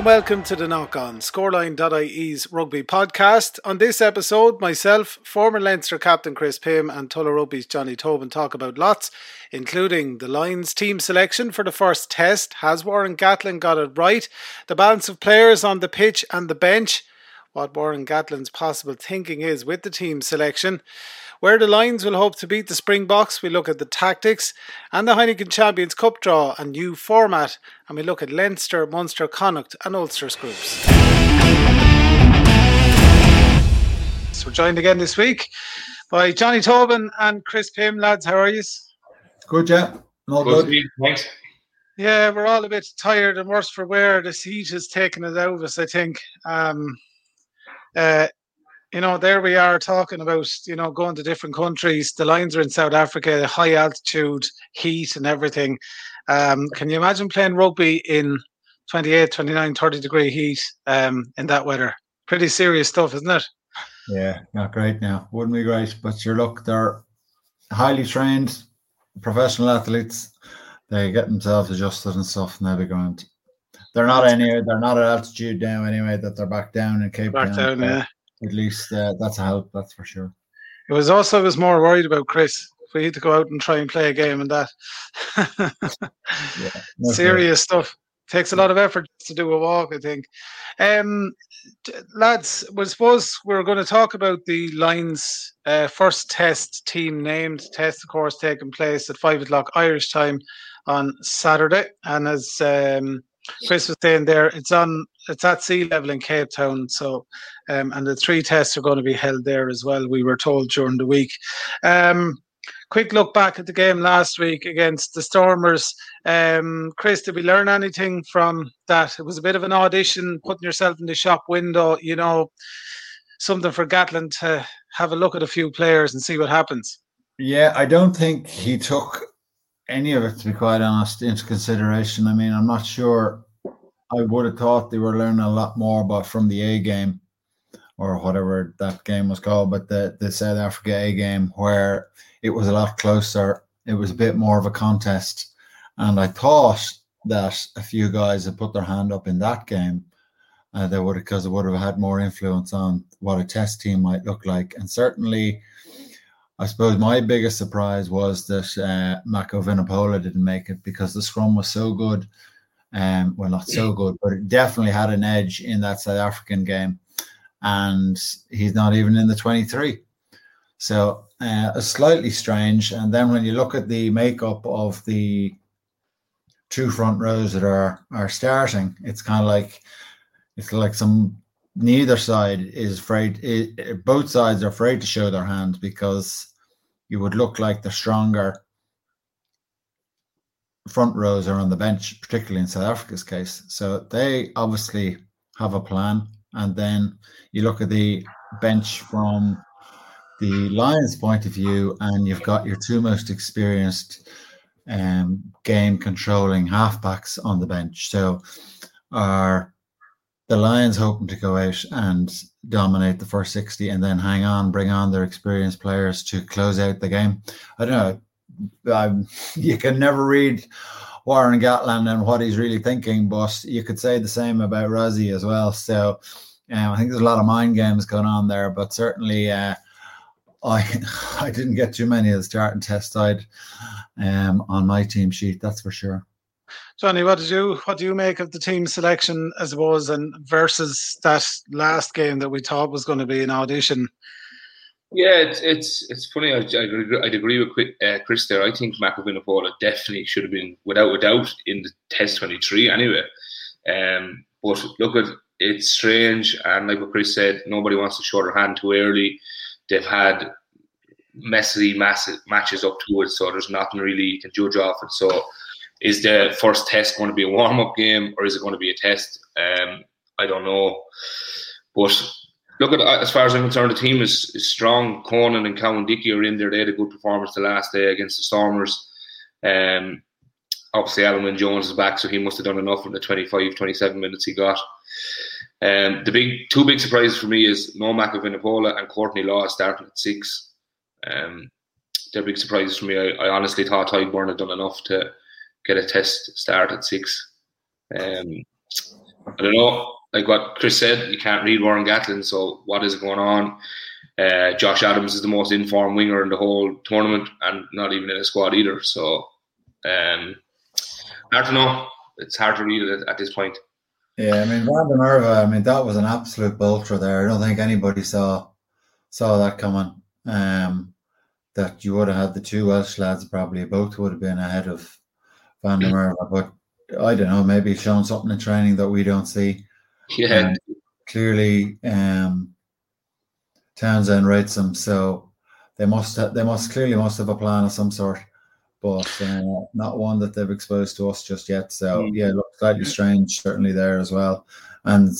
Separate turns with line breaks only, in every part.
and welcome to the Knock On, Scoreline.ie's rugby podcast. On this episode, myself, former Leinster captain Chris Pym, and Tulla Rugby's Johnny Tobin talk about lots, including the Lions team selection for the first test. Has Warren Gatland got it right? The balance of players on the pitch and the bench. What Warren Gatland's possible thinking is with the team selection. Where the Lions will hope to beat the Springboks, we look at the tactics and the Heineken Champions Cup draw and new format, and we look at Leinster, Munster, Connacht, and Ulster's groups. So we're joined again this week by Johnny Tobin and Chris Pym. Lads, how are you?
Good, yeah. All good.
good. Thanks.
Yeah, we're all a bit tired and worse for wear. The heat has taken it out of us, I think. Um, uh, you know, there we are talking about, you know, going to different countries. The Lions are in South Africa, high altitude, heat and everything. Um, can you imagine playing rugby in 28, 29, 30 degree heat um, in that weather? Pretty serious stuff, isn't it?
Yeah, not great now. Wouldn't be great. But your look, they're highly trained professional athletes. They get themselves adjusted and stuff, and they'll be going. They're not any. They're not at altitude now anyway. That they're back down in Cape
Back
Town.
down, yeah.
At least uh, that's a help. That's for sure.
It was also I was more worried about Chris. If we had to go out and try and play a game and that.
Yeah, no
Serious stuff. Takes a lot of effort to do a walk, I think. Um, lads, well, I suppose we're going to talk about the Lions' uh, first test team named test, of course, taking place at five o'clock Irish time on Saturday. And as um, Chris was saying there, it's on it's at sea level in Cape Town. So, um, and the three tests are going to be held there as well. We were told during the week. Um, quick look back at the game last week against the Stormers. Um, Chris, did we learn anything from that? It was a bit of an audition, putting yourself in the shop window. You know, something for Gatland to have a look at a few players and see what happens.
Yeah, I don't think he took any of it, to be quite honest, into consideration. I mean, I'm not sure. I would have thought they were learning a lot more about from the A game or whatever that game was called, but the, the South Africa A game where it was a lot closer. It was a bit more of a contest. And I thought that a few guys had put their hand up in that game. Uh, they would because it would have had more influence on what a test team might look like. And certainly, I suppose my biggest surprise was that uh, Mako Vunipola didn't make it because the scrum was so good. Um, well, not so good, but it definitely had an edge in that South African game. And he's not even in the 23. So uh, slightly strange. And then when you look at the makeup of the two front rows that are are starting, it's kind of like it's like some neither side is afraid. It, both sides are afraid to show their hand because you would look like the stronger front rows are on the bench, particularly in South Africa's case. So they obviously have a plan. And then you look at the bench from the Lions' point of view, and you've got your two most experienced um, game controlling halfbacks on the bench. So are the Lions hoping to go out and dominate the first 60 and then hang on, bring on their experienced players to close out the game? I don't know. Um, you can never read Warren Gatland and what he's really thinking, but you could say the same about Rassie as well. So um, I think there's a lot of mind games going on there, but certainly uh, I I didn't get too many of the start and test side um, on my team sheet, that's for sure.
Johnny, what did you what do you make of the team selection, I suppose, and versus that last game that we thought was going to be an audition?
Yeah, it's it's it's funny. I I I'd agree with uh, Chris there. I think Mako Vunipola definitely should have been, without a doubt, in the Test twenty three anyway. Um, but look at it's strange, and like what Chris said, nobody wants to show their hand too early. They've had messy massive matches up to it, so there's nothing really you can judge off it. So, is the first test going to be a warm up game, or is it going to be a test? Um, I don't know, but look at as far as I'm concerned, the team is, is strong. Conan and Cowan-Dickie are in there. They had a good performance the last day against the Stormers. Um, obviously, Alun Jones is back, so he must have done enough in the 25, 27 minutes he got. Um, the big two big surprises for me is No Vunipola and Courtney Lawes starting at six. Um, they're big surprises for me. I, I honestly thought Tadhg Beirne had done enough to get a test start at six. Um, I don't know. Like what Chris said, you can't read Warren Gatland. So what is going on? Uh, Josh Adams is the most informed winger in the whole tournament, and not even in a squad either. So um, hard to know. It's hard to read it at this point.
Yeah, I mean Van der Merwe, I mean that was an absolute bolter there. I don't think anybody saw saw that coming. Um, that you would have had the two Welsh lads probably both would have been ahead of Van der Merwe, but I don't know, maybe shown something in training that we don't see.
Yeah, um,
clearly, um, Townsend rates them, so they must have, they must clearly must have a plan of some sort but uh, not one that they've exposed to us just yet. So mm. yeah, look slightly strange certainly there as well. And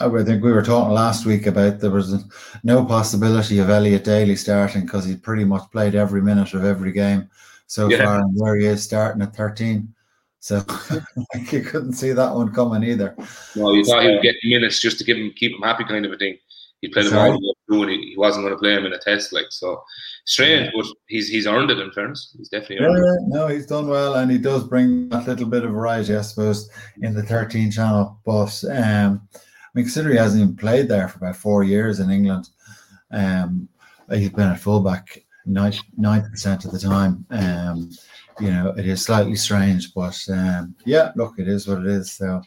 I think we were talking last week about there was no possibility of Elliot Daly starting because he pretty much played every minute of every game so yeah. far, and there he is starting at 13. So you couldn't see that one coming either.
No, you thought he would get minutes just to give him keep him happy, kind of a thing. He played him all through, and he, he wasn't going to play him in a test, like so strange, but he's he's earned it. In fairness, he's definitely earned yeah,
it. No, he's done well, and he does bring that little bit of variety, I suppose, in the 13 channel. But um, I mean, consider he hasn't even played there for about four years in England. Um, he's been at fullback 90 percent of the time. Um, you know, it is slightly strange, but um, yeah, look, it is what it is. So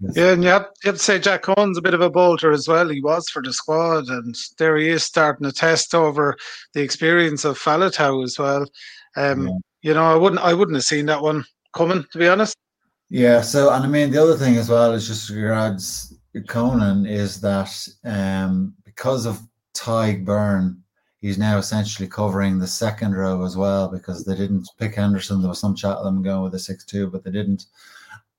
yeah, and you have, you have to say Jack Conan's a bit of a bolter as well. He was for the squad, and there he is starting a test over the experience of Faletau as well. Um, yeah. You know, I wouldn't, I wouldn't have seen that one coming, to be honest.
Yeah. So, and I mean, the other thing as well is just regards Conan is that um, because of Tadhg Beirne, he's now essentially covering the second row as well because they didn't pick Henderson. There was some chat of them going with a six-two, but they didn't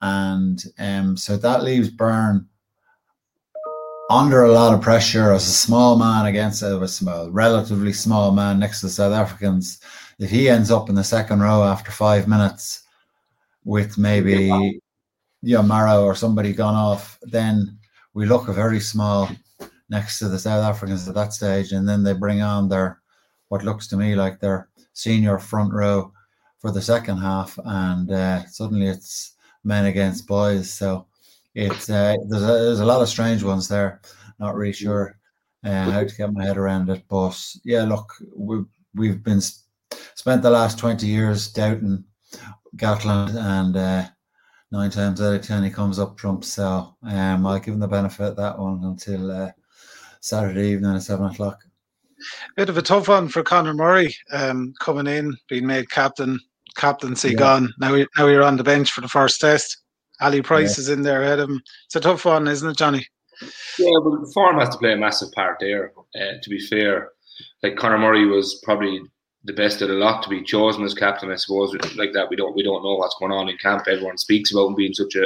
and um, so that leaves Beirne under a lot of pressure as a small man against a small, relatively small man next to the South Africans. If he ends up in the second row after five minutes with maybe yeah, Maro or somebody gone off, then we look a very small next to the South Africans at that stage, and then they bring on their what looks to me like their senior front row for the second half, and uh, suddenly it's men against boys. So it's uh, there's a, there's a lot of strange ones there. Not really sure uh, how to get my head around it, but yeah, look, we've we've been spent the last twenty years doubting Gatland, and uh, nine times out of ten he comes up trumps. So um, I'll give him the benefit of that one until uh, Saturday evening at seven o'clock.
Bit of a tough one for Conor Murray um, coming in, being made captain captaincy yeah. gone. Now, we, now you're on the bench for the first test. Ali Price yeah. is in there ahead of him. It's a tough one, isn't it, Johnny?
Yeah, but the form has to play a massive part there. Uh, to be fair, like Conor Murray was probably the best of the lot to be chosen as captain. I suppose like that we don't we don't know what's going on in camp. Everyone speaks about him being such a,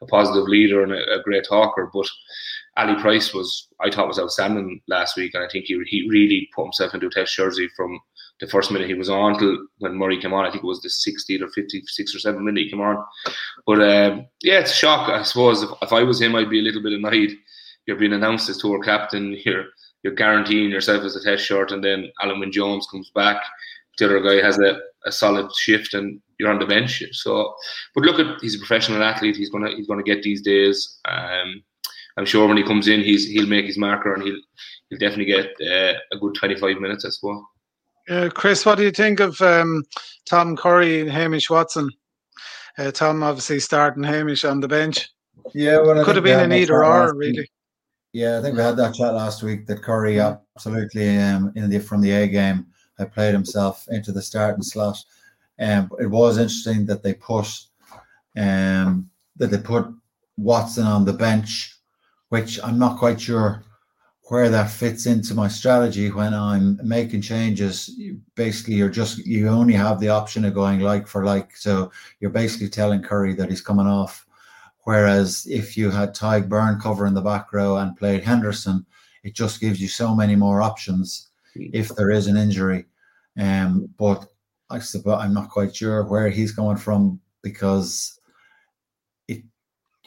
a positive leader and a, a, great talker, but Ali Price was I thought was outstanding last week, and I think he he really put himself into a test jersey from the first minute he was on till when Murray came on. I think it was the 60th or 56th or 7th minute he came on. But um, yeah, it's a shock. I suppose if, if I was him, I'd be a little bit annoyed. You're being announced as tour captain. You're you're guaranteeing yourself as a test shirt, and then Alun Wyn Jones comes back. The other guy has a, a solid shift, and you're on the bench. So, but look at he's a professional athlete. He's gonna he's gonna get these days. Um, I'm sure when he comes in, he's he'll make his marker, and he'll he'll definitely get uh, a good 25 minutes, I suppose.
Uh, Chris, what do you think of um, Tom Curry and Hamish Watson? Uh, Tom obviously starting Hamish on the bench.
Yeah, well,
could have been an either or, really.
Yeah, I think we had that chat last week that Curry absolutely um, in the from the A game had played himself into the starting slot. Um, it was interesting that they put um, that they put Watson on the bench, which I'm not quite sure where that fits into my strategy when I'm making changes. Basically, you're just you only have the option of going like for like. So you're basically telling Curry that he's coming off. Whereas if you had Tadhg Beirne covering the back row and played Henderson, it just gives you so many more options if there is an injury. Um, but I suppose I'm not quite sure where he's coming from because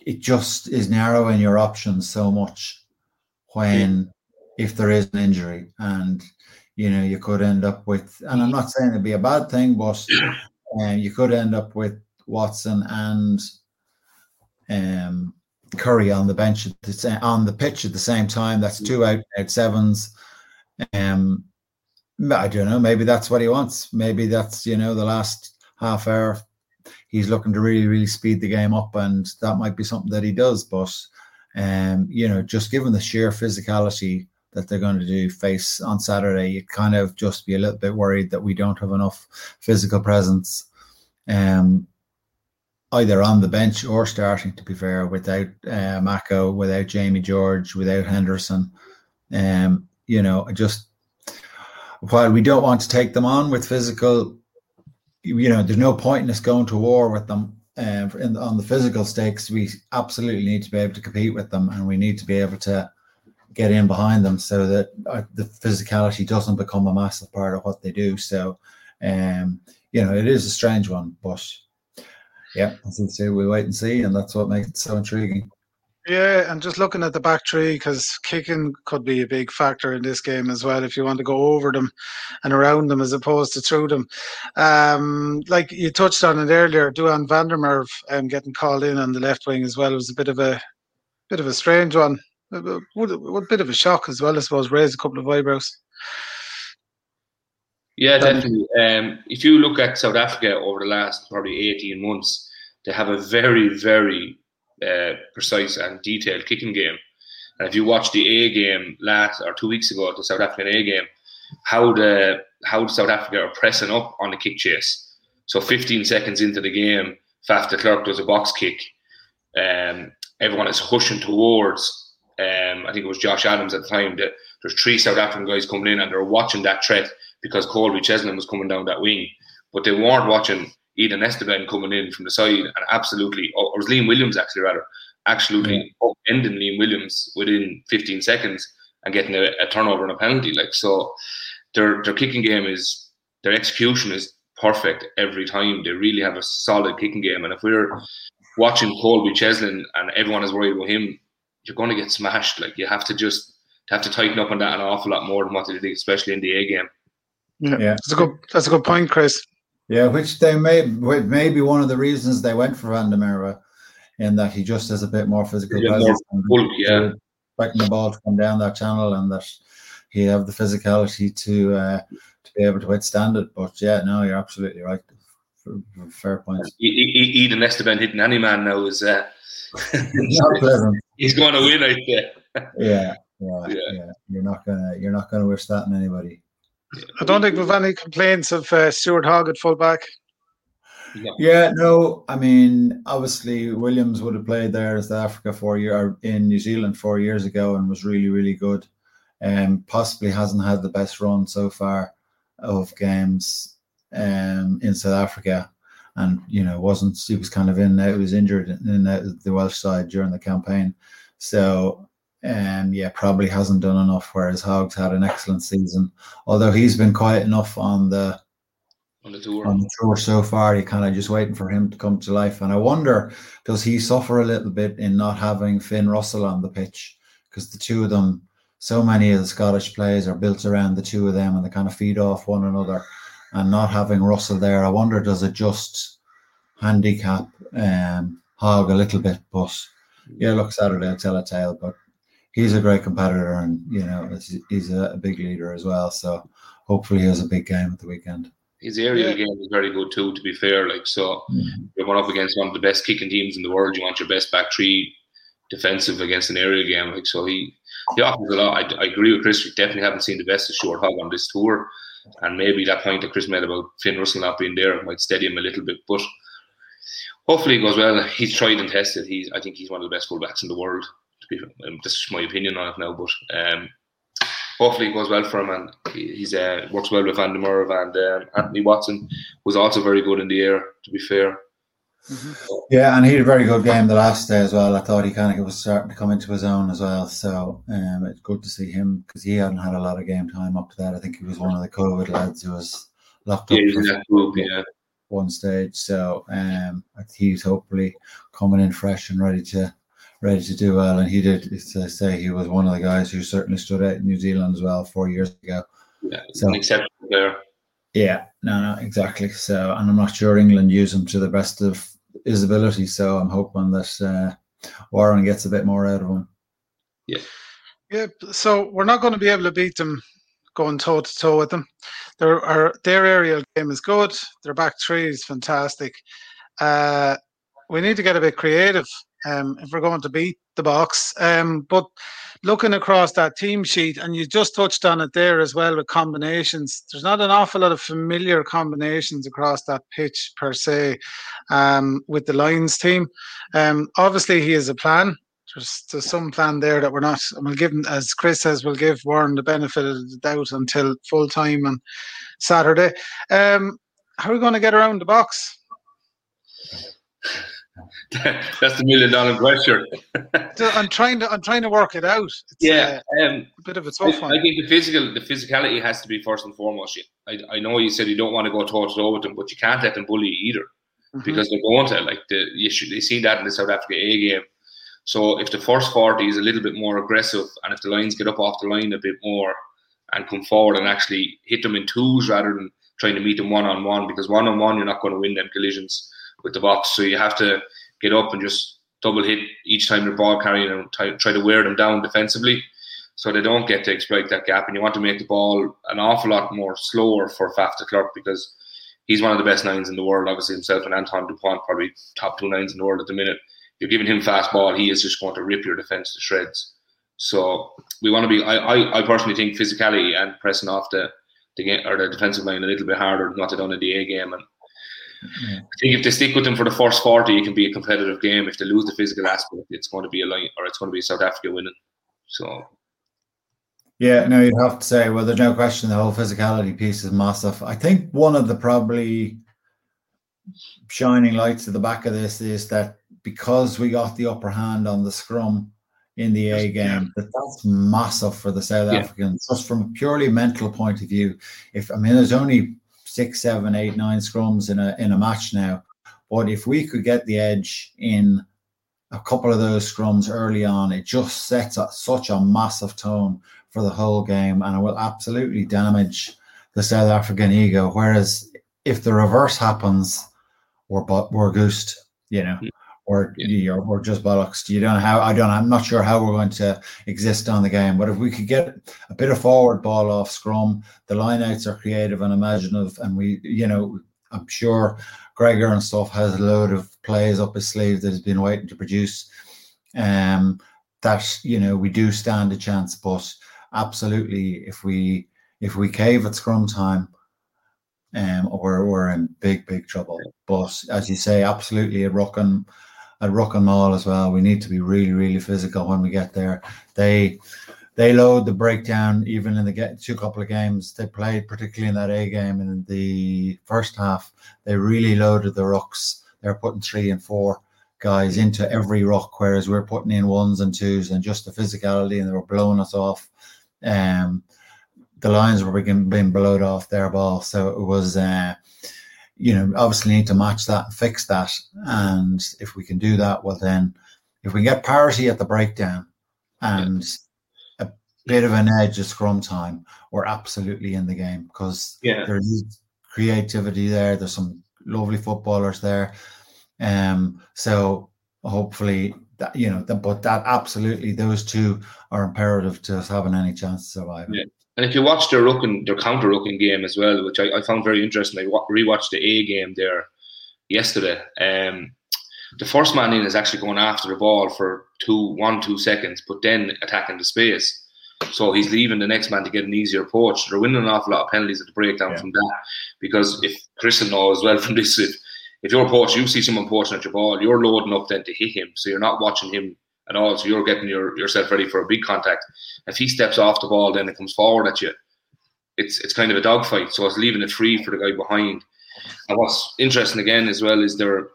it just is narrowing your options so much when if there is an injury and you know you could end up with and i'm not saying it'd be a bad thing but uh, you could end up with watson and um Curry on the bench at the, on the pitch at the same time. That's two out out sevens. Um, I don't know. Maybe that's what he wants. Maybe that's you know the last half hour. He's looking to really, really speed the game up, and that might be something that he does. But um, you know, just given the sheer physicality that they're going to do face on Saturday, you kind of just be a little bit worried that we don't have enough physical presence. Um, either on the bench or starting. To be fair, without uh, Mako, without Jamie George, without Henderson, um, you know, just while we don't want to take them on with physical, you know, there's no point in us going to war with them. Uh, in, on the physical stakes, we absolutely need to be able to compete with them, and we need to be able to get in behind them so that uh, the physicality doesn't become a massive part of what they do. So, um, you know, it is a strange one, but yeah, as say, we wait and see, and that's what makes it so intriguing.
Yeah, and just looking at the back three, because kicking could be a big factor in this game as well. If you want to go over them and around them as opposed to through them, um, like you touched on it earlier, Duhan van der Merwe um, getting called in on the left wing as well was a bit of a bit of a strange one. A, a, a bit of a shock as well, I suppose. Raised a couple of eyebrows.
Yeah, definitely. Um, if you look at South Africa over the last probably 18 months, they have a very, very uh, precise and detailed kicking game. And if you watch the A game last or two weeks ago, the South African A game, how the how South Africa are pressing up on the kick chase. So 15 seconds into the game, Faf Klerk does a box kick. Um, everyone is hushing towards. Um, I think it was Josh Adams at the time. That there's three South African guys coming in and they're watching that threat because Kolbe Cheslin was coming down that wing, but they weren't watching Eben Etzebeth coming in from the side and absolutely, or, was Liam Williams actually rather, absolutely yeah. ending Liam Williams within 15 seconds and getting a, a, turnover and a penalty. Like so, their their kicking game is their execution is perfect every time. They really have a solid kicking game, and if we're watching Kolbe Cheslin and everyone is worried about him, you're going to get smashed. Like you have to just have to tighten up on that an awful lot more than what they did, especially in the A game.
Yeah, yeah. that's a good that's a good point, Chris.
Yeah, which they may may be one of the reasons they went for Van der Merwe, in that he just has a bit more physical yeah, presence.
More yeah,
expecting the ball to come down that channel, and that he have the physicality to uh, to be able to withstand it. But yeah, no, you're absolutely right. Fair point.
Eben Etzebeth hitting any man now is uh, not pleasant. He's going to win out
there. yeah, yeah, yeah, yeah. You're not gonna you're not gonna wish that on anybody.
I don't think we've any complaints of uh, Stuart Hogg at fullback.
Yeah, no. I mean, obviously Williams would have played there as South Africa four year in New Zealand four years ago and was really, really good. And um, possibly hasn't had the best run so far of games um, in South Africa, and you know wasn't he was kind of in He was injured in the Welsh side during the campaign. So um, yeah, probably hasn't done enough. Whereas Hogg's had an excellent season, although he's been quiet enough on the
on the tour.
On the tour so far, you're kind of just waiting for him to come to life. And I wonder, does he suffer a little bit in not having Finn Russell on the pitch? Because the two of them, so many of the Scottish players are built around the two of them, and they kind of feed off one another. And not having Russell there, I wonder, does it just handicap um, Hogg a little bit? But yeah, look, Saturday will tell a tale. But he's a great competitor, and you know he's a, big leader as well. So hopefully he has a big game at the weekend.
His aerial yeah. game is very good too. To be fair, like so, mm-hmm. you're going up against one of the best kicking teams in the world. You want your best back three defensive against an aerial game. Like so, he he offers a lot. I, I agree with Chris. We definitely haven't seen the best of Stuart Hogg on this tour, and maybe that point that Chris made about Finn Russell not being there might steady him a little bit, but. Hopefully it goes well. He's tried and tested. He's, I think he's one of the best fullbacks in the world um, this is my opinion on it now, but um, hopefully it goes well for him and he's uh, works well with Van der Merwe and um, Anthony Watson was also very good in the air. To be fair.
Mm-hmm. Yeah, and he had a very good game the last day as well. I thought he kind of was starting to come into his own as well. So um, it's good to see him because he hadn't had a lot of game time up to that. I think he was one of the COVID lads who was locked
up. Yeah, group, yeah.
One stage, so um, he's hopefully coming in fresh and ready to ready to do well. And he did to say he was one of the guys who certainly stood out in New Zealand as well four years ago.
Yeah, so, an exceptional player.
Yeah, no, no, exactly. So, and I'm not sure England use him to the best of his ability. So I'm hoping that uh, Warren gets a bit more out of him.
Yeah.
Yeah. So we're not going to be able to beat them going toe to toe with them. Their our, their aerial game is good. Their back three is fantastic. Uh, we need to get a bit creative um, if we're going to beat the Boks. Um, but looking across that team sheet, and you just touched on it there as well with combinations. There's not an awful lot of familiar combinations across that pitch per se um, with the Lions team. Um, obviously, he has a plan. There's, there's some plan there that we're not. And we'll give as Chris says, we'll give Warren the benefit of the doubt until full time on Saturday. Um, how are we going to get around the Boks?
That's the million dollar question.
I'm trying to I'm trying to work it out. It's,
yeah,
uh,
um,
a bit of a tough
I,
one.
I think the physical, the physicality has to be first and foremost. I, I know you said you don't want to go toe to toe with them, but you can't let them bully you either
Mhm.
because they're going to. Like the you should they see that in the South Africa A game. So if the first forty is a little bit more aggressive, and if the Lions get up off the line a bit more and come forward and actually hit them in twos rather than trying to meet them one on one, because one on one you're not going to win them collisions with the Boks. So you have to get up and just double hit each time you're ball carrying and try, to wear them down defensively so they don't get to exploit that gap. And you want to make the ball an awful lot more slower for Faf de because he's one of the best nines in the world, obviously himself and Antoine Dupont, probably top two nines in the world at the minute. You're giving him fast ball, he is just going to rip your defence to shreds. So we want to be. I, I, I personally think physicality and pressing off the the game or the defensive line a little bit harder than what they done in the A game. And
Yeah.
I think if they stick with them for the first forty, it can be a competitive game. If they lose the physical aspect, it's going to be a line or it's going to be South Africa winning. So
Yeah, no, you'd have to say, well, there's no question the whole physicality piece is massive. I think one of the probably shining lights at the back of this is that because we got the upper hand on the scrum in the A game, that that's massive for the South
Yeah.
Africans, just from a purely mental point of view. If I mean, there's only six, seven, eight, nine scrums in a in a match now, but if we could get the edge in a couple of those scrums early on, it just sets such a massive tone for the whole game, and it will absolutely damage the South African ego. Whereas if the reverse happens, we're bu- we're goosed, you know, hmm. Or
Yeah.
we're just bollocks. You don't know how. I don't. I'm not sure how we're going to exist on the game. But if we could get a bit of forward ball off scrum, the lineouts are creative and imaginative, and we, you know, I'm sure Gregor and stuff has a load of plays up his sleeve that has been waiting to produce. Um, that you know we do stand a chance, but absolutely, if we if we cave at scrum time, um, we're we're in big big trouble. But as you say, absolutely a Ruck and at and Mall as well, we need to be really really physical when we get there. They they load the breakdown even in the get two couple of games they played, particularly in that A game in the first half. They really loaded the rucks. They're putting three and four guys into every ruck, whereas we're putting in ones and twos and just the physicality, and they were blowing us off. Um, the Lions were being, blowed off their ball, so it was. Uh, you know, obviously need to match that and fix that. And if we can do that, well, then if we get parity at the breakdown and a bit of an edge at scrum time, we're absolutely in the game because
yeah,
there's creativity there. There's some lovely footballers there. Um, so hopefully that you know, that, but that absolutely those two are imperative to us having any chance to survive.
Yeah. And if you watch their rucking, their counter rucking game as well, which I, I found very interesting, I wa- rewatched the A game there yesterday. Um, the first man in is actually going after the ball for two, one, two seconds, but then attacking the space. So he's leaving the next man to get an easier approach. They're winning an awful lot of penalties at the breakdown
Yeah.
from that because if Chris will know as well from this, if, if you're poaching, you see someone poaching at your ball, you're loading up then to hit him. So you're not watching him at all. So you're getting your, yourself ready for a big contact. If he steps off the ball, then it comes forward at you. It's it's kind of a dogfight. So it's leaving it free for the guy behind. And what's interesting again as well is their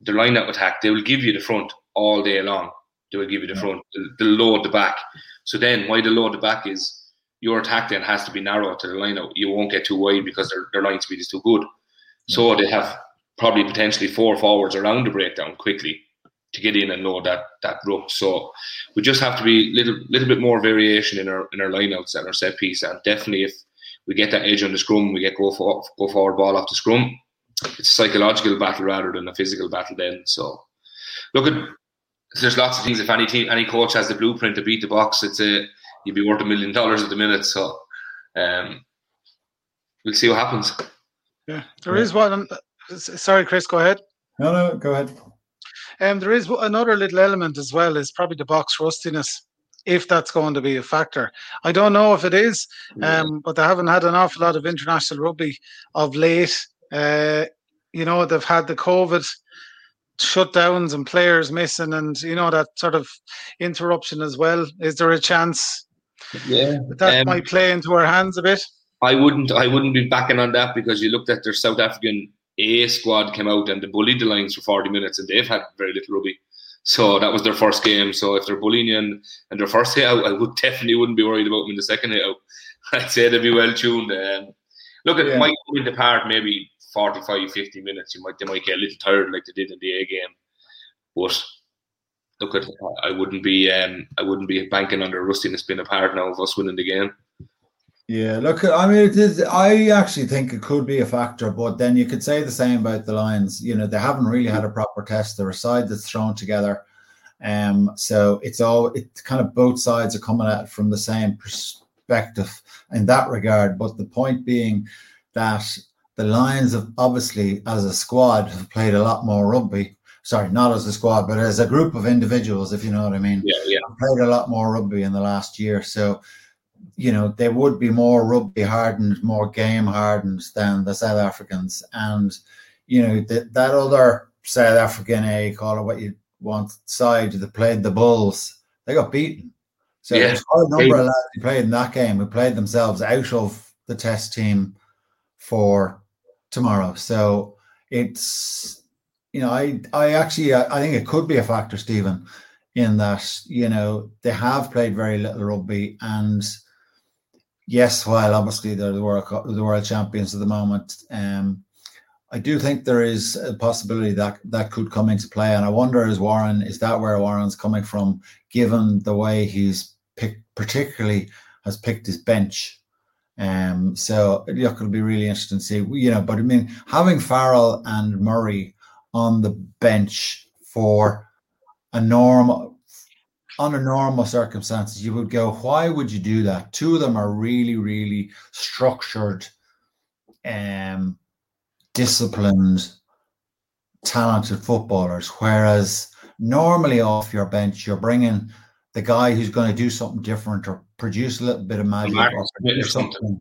their line up attack. They will give you the front all day long. They will give you the
Yeah.
front. They'll, they'll load the back. So then, why they load the back is your attack then has to be narrow to the line out. You won't get too wide because their, their line speed is too good. So they have probably potentially four forwards around the breakdown quickly to get in and load that that ruck. So we just have to be little little bit more variation in our in our lineouts and our set piece. And definitely, if we get that edge on the scrum, we get go for go forward ball off the scrum. It's a psychological battle rather than a physical battle. Then, so look at there's lots of things. If any team, any coach has the blueprint to beat the Boks, it's a you'd be worth a million dollars at the minute. So um, we'll see what happens.
Yeah, there yeah. is one. Sorry, Chris, go ahead.
No, no, go ahead.
Um, there is another little element as well. Is probably the Boks rustiness, if that's going to be a factor. I don't know if it is, um, but they haven't had an awful lot of international rugby of late. Uh, you know, they've had the COVID shutdowns and players missing, and you know that sort of interruption as well. Is there a chance?
Yeah,
that um, might play into our hands a bit.
I wouldn't. I wouldn't be backing on that because you looked at their South African A squad came out and they bullied the Lions for forty minutes, and they've had very little rugby. So that was their first game. So if they're bullying you and, and their first day out, I would definitely wouldn't be worried about them in the second day out. I'd say they'd be well tuned. Um, look, it yeah. might win the part maybe 45, 50 minutes. You might they might get a little tired like they did in the A game, but look at I wouldn't be um, I wouldn't be banking on the rustiness being a part now of us winning the game.
Yeah, look, I mean, it is, I actually think it could be a factor, but then you could say the same about the Lions. You know, they haven't really had a proper test. They're a side that's thrown together. Um, so it's all it kind of both sides are coming at it from the same perspective in that regard. But the point being that the Lions have obviously, as a squad, have played a lot more rugby. Sorry, not as a squad, but as a group of individuals, if you know what I mean.
Yeah, yeah.
Played a lot more rugby in the last year. So you know, they would be more rugby hardened, more game hardened than the South Africans. And, you know, that that other South African A, call it what you want, side that played the Bulls, they got beaten. So yeah. there's quite a number of lads who played in that game who played themselves out of the test team for tomorrow. So it's, you know, I, I actually, I think it could be a factor, Stephen, in that, you know, they have played very little rugby and, yes, while obviously they're the world the world champions at the moment, um, I do think there is a possibility that that could come into play. And I wonder, is Warren is that where Warren's coming from, given the way he's picked, particularly has picked his bench. Um, so look, it'll be really interesting to see. You know, but I mean, having Farrell and Murray on the bench for a normal under normal circumstances, you would go, why would you do that? Two of them are really, really structured, um, disciplined, talented footballers. Whereas normally off your bench, you're bringing the guy who's going to do something different or produce a little bit of magic or, or something. something.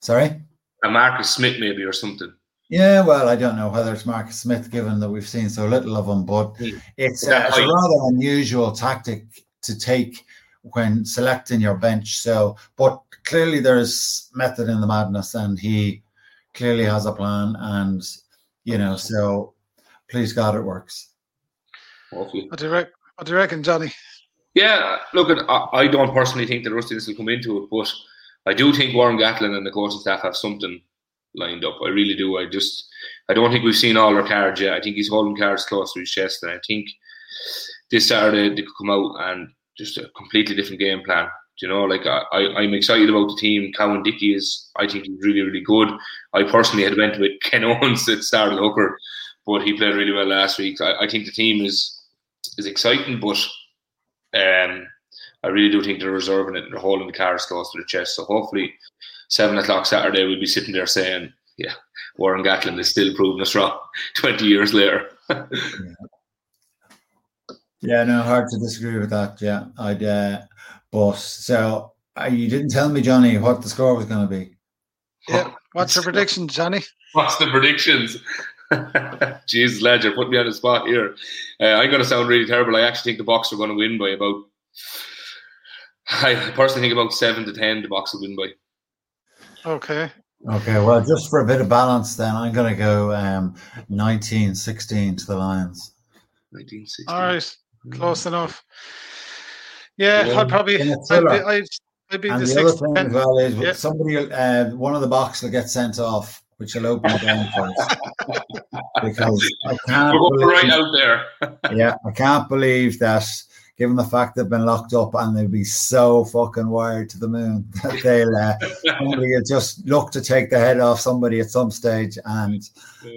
Sorry?
A Marcus Smith, maybe, or something.
Yeah, well, I don't know whether it's Marcus Smith, given that we've seen so little of him, but hmm. it's, uh, it's a rather unusual tactic to take when selecting your bench. So, but clearly there's method in the madness, and he clearly has a plan, and you know, so please God, it works.
What do you reckon, what do you reckon Johnny?
Yeah, look, I don't personally think the rustiness will come into it, but I do think Warren Gatland and the coaching staff have something lined up. I really do. I just, I don't think we've seen all our cards yet. I think he's holding cards close to his chest, and I think this Saturday they could come out and just a completely different game plan. You know, like I, I'm excited about the team. Cowan Dickey is, I think, he's really, really good. I personally had went with Ken Owens at hooker, but he played really well last week. I, I think the team is is exciting, but um, I really do think they're reserving it and they're holding the cards close to the chest. So hopefully, seven o'clock Saturday, we'll be sitting there saying, "Yeah, Warren Gatland is still proving us wrong." Twenty years later.
yeah. Yeah, no, hard to disagree with that. Yeah, I'd. Uh, but so uh, you didn't tell me, Johnny, what the score was going to be.
Yeah, what's the prediction, Johnny?
What's the predictions? Jesus, Ledger, put me on the spot here. Uh, I'm going to sound really terrible. I actually think the Boks are going to win by about. I personally think about seven to ten. The Boks will win by.
Okay.
Okay, well, just for a bit of balance, then I'm going to go um, 1916 to the Lions.
1916.
All right. Close enough. Yeah, yeah. I'd probably. I'd be, I'd, I'd be
and
the,
the
other
thing as well is yeah. somebody, uh, one of the Boks will get sent off, which will open it down us. because I can't.
We're believe, right out there.
yeah, I can't believe that given the fact they've been locked up and they'll be so fucking wired to the moon that they'll uh, somebody will just look to take the head off somebody at some stage and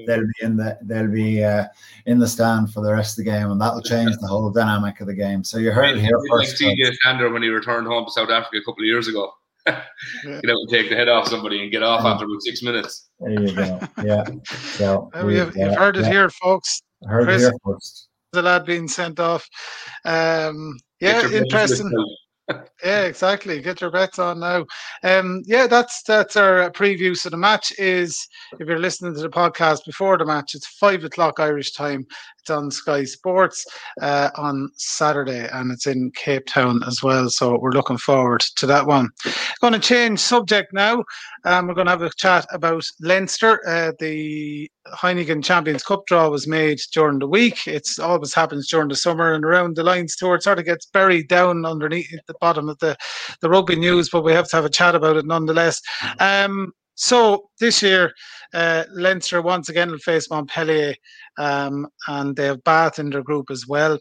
they'll be in the they'll be uh, in the stand for the rest of the game and that'll change the whole dynamic of the game. So you heard it here first.
Like CJ Stander when he returned home to South Africa a couple of years ago. get out and take the head off somebody and get off after about six minutes.
There you go. Yeah. So
you've, you've heard it
yeah.
here, folks.
Heard Chris, it here first.
The lad being sent off. Um, yeah, interesting. yeah, exactly. Get your bets on now. Um, yeah, that's that's our preview. So the match is, if you're listening to the podcast before the match, it's five o'clock Irish time. On Sky Sports uh, on Saturday, and it's in Cape Town as well. So we're looking forward to that one. Going to change subject now. Um, we're going to have a chat about Leinster. Uh, the Heineken Champions Cup draw was made during the week. It's always happens during the summer and around the Lions tour. It sort of gets buried down underneath the bottom of the, the rugby news, but we have to have a chat about it nonetheless. Um, so this year, uh, Leinster once again will face Montpellier, um, and they have Bath in their group as well.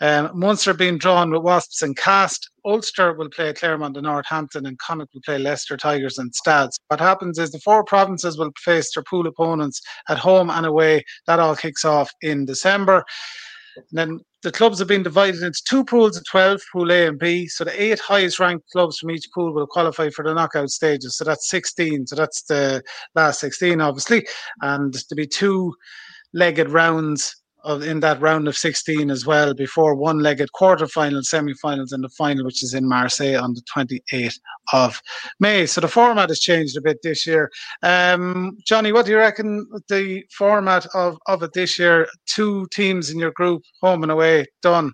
Um, Munster being drawn with Wasps and Castres. Ulster will play Clermont and Northampton, and Connacht will play Leicester Tigers and Stads. What happens is the four provinces will face their pool opponents at home and away. That all kicks off in December. And then the clubs have been divided into two pools of 12, Pool A and B. So the eight highest ranked clubs from each pool will qualify for the knockout stages. So that's 16. So that's the last 16, obviously. And there'll be two legged rounds of in that round of 16 as well before one-legged quarterfinals, semi-finals, and the final, which is in Marseille on the 28th of May. So the format has changed a bit this year. Um, Johnny, what do you reckon the format of, of it this year? Two teams in your group, home and away, done.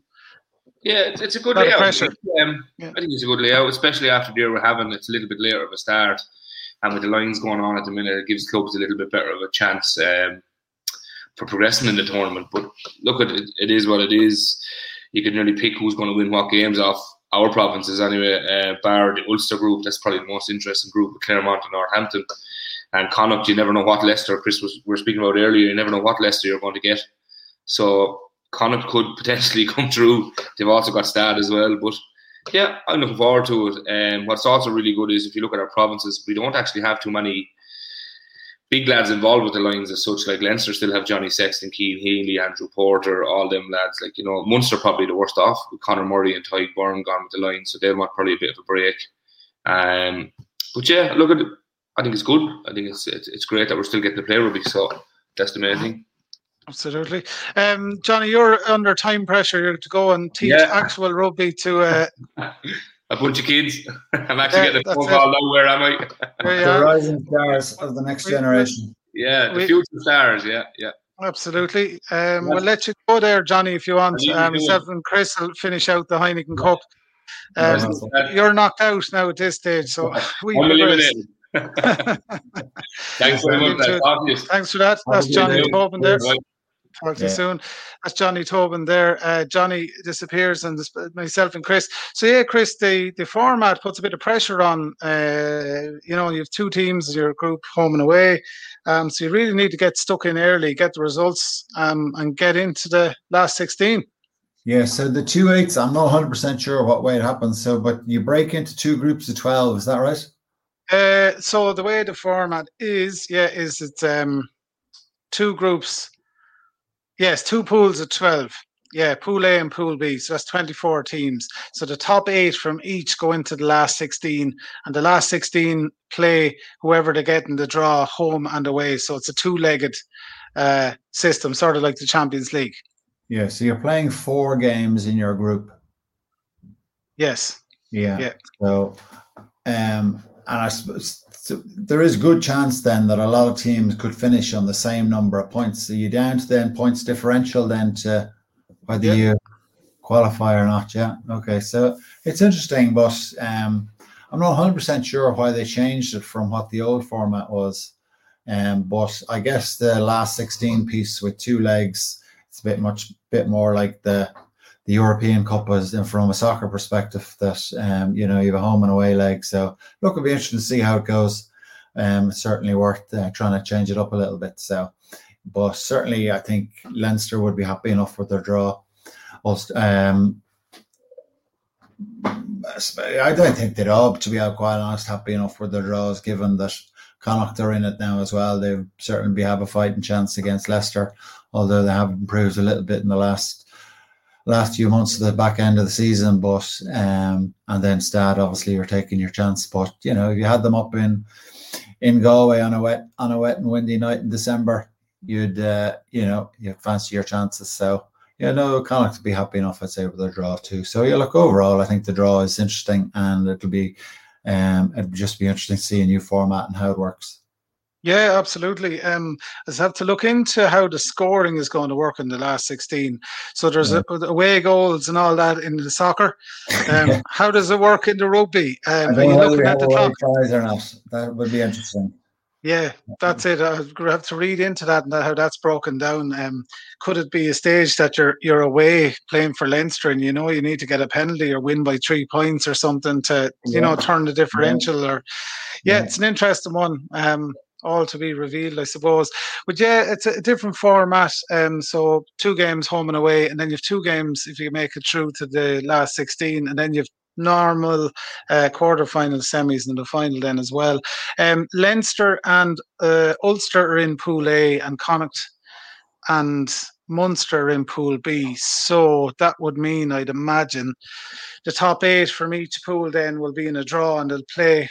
Yeah, it's, it's a good layout. Pressure. Um, yeah. I think it's a good layout, especially after the year we're having. It's a little bit later of a start, and with the Lions going on at the minute, it gives clubs a little bit better of a chance. Um, for progressing in the tournament. But look, at it, it is what it is. You can nearly pick who's going to win what games off our provinces anyway. Uh, bar the Ulster group, that's probably the most interesting group with Clermont and Northampton. And Connacht, you never know what Leicester, Chris was we were speaking about earlier, you never know what Leicester you're going to get. So Connacht could potentially come through. They've also got Stade as well. But yeah, I'm looking forward to it. And um, what's also really good is if you look at our provinces, we don't actually have too many big lads involved with the Lions as such. Like Leinster still have Johnny Sexton, Cian Healy, Andrew Porter, all them lads. Like you know, Munster probably the worst off with Conor Murray and Tadhg Beirne gone with the Lions, so they'll want probably a bit of a break. Um, but yeah, look at it. I think it's good. I think it's, it's it's great that we're still getting to play rugby. So that's the main thing.
Absolutely, um, Johnny. You're under time pressure. You're to go and teach yeah. actual rugby to. Uh,
a bunch of kids. I'm actually yeah, getting a phone call now. Where am I?
the rising stars of the next generation.
Yeah, the we, future stars. Yeah, yeah.
Absolutely. Um, We'll let you go there, Johnny, if you want. Um, myself and Chris will finish out the Heineken Cup. Um, you're knocked out now at this stage, so we.
I'm eliminated. Thanks very much.
Thanks for that. That's Johnny Tobin there. Talk to yeah. you soon. That's Johnny Tobin there. Uh, Johnny disappears, and this, myself and Chris. So yeah, Chris, the, the format puts a bit of pressure on. Uh, you know, you have two teams your group, home and away. Um, so you really need to get stuck in early, get the results, um, and get into the last sixteen.
Yeah, so the two eights, I'm not 100 percent sure what way it happens. So, but you break into two groups of 12. Is that right?
Uh, so the way the format is, yeah, is it's um, two groups Yes, two pools of 12. Yeah, Pool A and Pool B. So that's 24 teams. So the top eight from each go into the last 16, and the last 16 play whoever they get in the draw, home and away. So it's a two legged uh, system, sort of like the Champions League.
Yeah, so you're playing four games in your group.
Yes.
Yeah. Yeah. So, um, and I suppose so there is good chance then that a lot of teams could finish on the same number of points. So you down to then points differential then to whether you qualify or not. Yeah. Okay. So it's interesting, but um, I'm not 100 percent sure why they changed it from what the old format was. Um, but I guess the last 16 piece with two legs, it's a bit much, bit more like the the European Cup was from a soccer perspective that um, you know you have a home and away leg. So look, it'll be interesting to see how it goes. Um, certainly worth uh, trying to change it up a little bit. So, but certainly I think Leinster would be happy enough with their draw. Um, I don't think they'd all, to be quite honest, happy enough with their draws, given that Connacht are in it now as well. They certainly be have a fighting chance against Leicester, although they have improved a little bit in the last last few months of the back end of the season. But um, and then Stade, obviously, you're taking your chance. But you know, if you had them up in in Galway on a wet on a wet and windy night in December, you'd uh, you know you'd fancy your chances. So yeah, no, Connacht to be happy enough, I'd say, with their draw too. So yeah, look overall, I think the draw is interesting, and it'll be um, it'll just be interesting to see a new format and how it works.
Yeah, absolutely. Um, I just have to look into how the scoring is going to work in the last 16. So there's yeah. a, away goals and all that in the soccer. Um, yeah. How does it work in the rugby? Um, are you looking at the clock?
Or not. That would be interesting.
Yeah, that's it. I have to read into that and how that's broken down. Um, could it be a stage that you're you're away playing for Leinster and you know you need to get a penalty or win by three points or something to you yeah. know turn the differential or yeah, yeah, it's an interesting one. Um, all to be revealed, I suppose. But yeah, it's a different format. Um, so two games home and away, and then you have two games if you make it through to the last sixteen, and then you've normal uh, quarter-final semis and the final then as well. Um, Leinster and uh, Ulster are in Pool A, and Connacht and Munster in Pool B. So that would mean, I'd imagine, the top eight from each pool then will be in a draw, and they'll play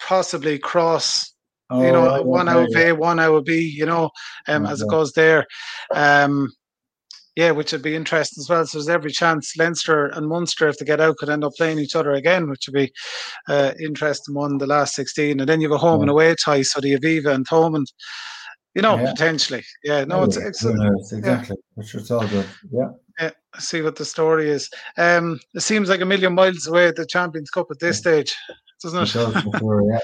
possibly cross Oh, you know, one out of A, one of B, you know, um, as it goes there. Um, yeah, which would be interesting as well. So there's every chance Leinster and Munster, if they get out, could end up playing each other again, which would be uh, interesting one, the last 16. And then you have a home yeah. and away tie, so the Aviva and Thomond, you know, yeah. potentially. Yeah, no, it's, it's,
exactly, yeah. which is all good. Yeah.
Yeah, see what the story is. Um, it seems like a million miles away at the Champions Cup at this stage doesn't it? it does
we're, yeah,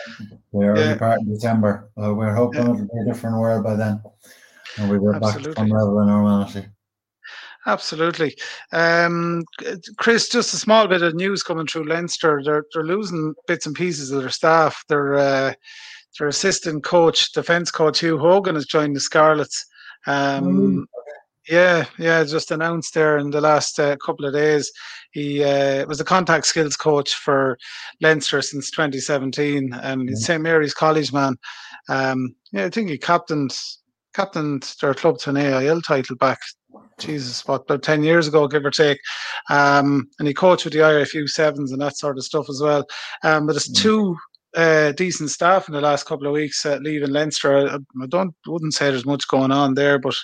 we're early yeah. part of December. Uh, we're hoping yeah. it'll be a different world by then. And we get back to some level of normality.
Absolutely. Um, Chris, just a small bit of news coming through Leinster. They're, they're losing bits and pieces of their staff. Their, uh, their assistant coach, defence coach Hugh Hogan, has joined the Scarlets. Um, mm. Yeah, yeah, just announced there in the last uh, couple of days. He uh, was a contact skills coach for Leinster since 2017, and he's St Mary's College man. Um, yeah, I think he captained captained their club to an AIL title back, Jesus, what about ten years ago, give or take. Um, and he coached with the IRFU sevens and that sort of stuff as well. Um, but there's two uh, decent staff in the last couple of weeks uh, leaving Leinster. I, I, don't wouldn't say there's much going on there, but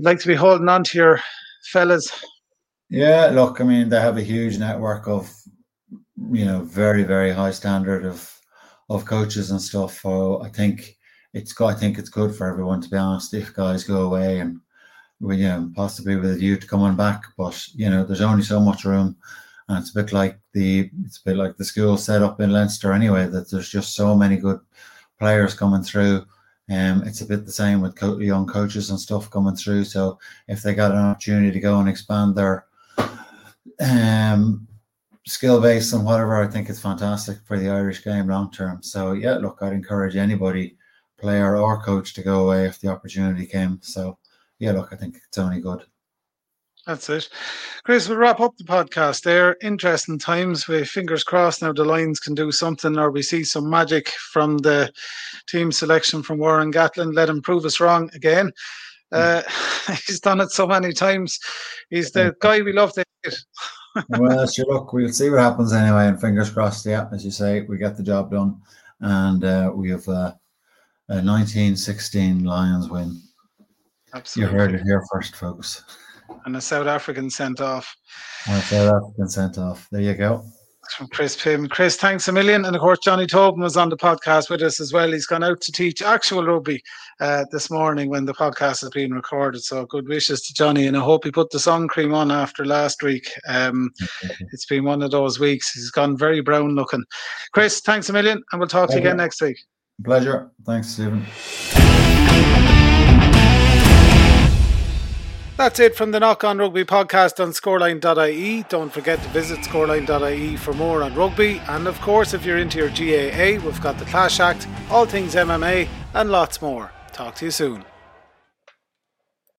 you'd like to be holding on to your fellas.
Yeah, look, I mean, they have a huge network of, you know, very, very high standard of of coaches and stuff. So I think it's I think it's good for everyone to be honest. If guys go away and we, you know, possibly with you to coming back, but you know, there's only so much room, and it's a bit like the it's a bit like the school set up in Leinster anyway. That there's just so many good players coming through um, it's a bit the same with co- young coaches and stuff coming through. So if they got an opportunity to go and expand their um, skill base and whatever, I think it's fantastic for the Irish game long term. So yeah, look, I'd encourage anybody, player or coach, to go away if the opportunity came. So yeah, look, I think it's only good.
That's it. Chris, we'll wrap up the podcast there. Interesting times. With fingers crossed now the Lions can do something or we see some magic from the team selection from Warren Gatland. Let him prove us wrong again. Uh, he's done it so many times. He's the guy we love to hit.
well, sure, look, we'll see what happens anyway. And fingers crossed, yeah, as you say, we get the job done. And uh, we have uh, a 1916 Lions win. Absolutely. You heard it here first, folks
and a South African sent off.
A South African sent off. There you go.
From Chris Pym. Chris, thanks a million. And of course, Johnny Tobin was on the podcast with us as well. He's gone out to teach actual rugby uh, this morning when the podcast has been recorded. So good wishes to Johnny. And I hope he put the sun cream on after last week. Um, it's been one of those weeks. He's gone very brown looking. Chris, thanks a million. And we'll talk Pleasure. to you again next week.
Pleasure. Thanks, Stephen.
That's it from the Knock on Rugby podcast on scoreline.ie. Don't forget to visit scoreline.ie for more on rugby. And of course, if you're into your GAA, we've got the Clash Act, all things MMA, and lots more. Talk to you soon.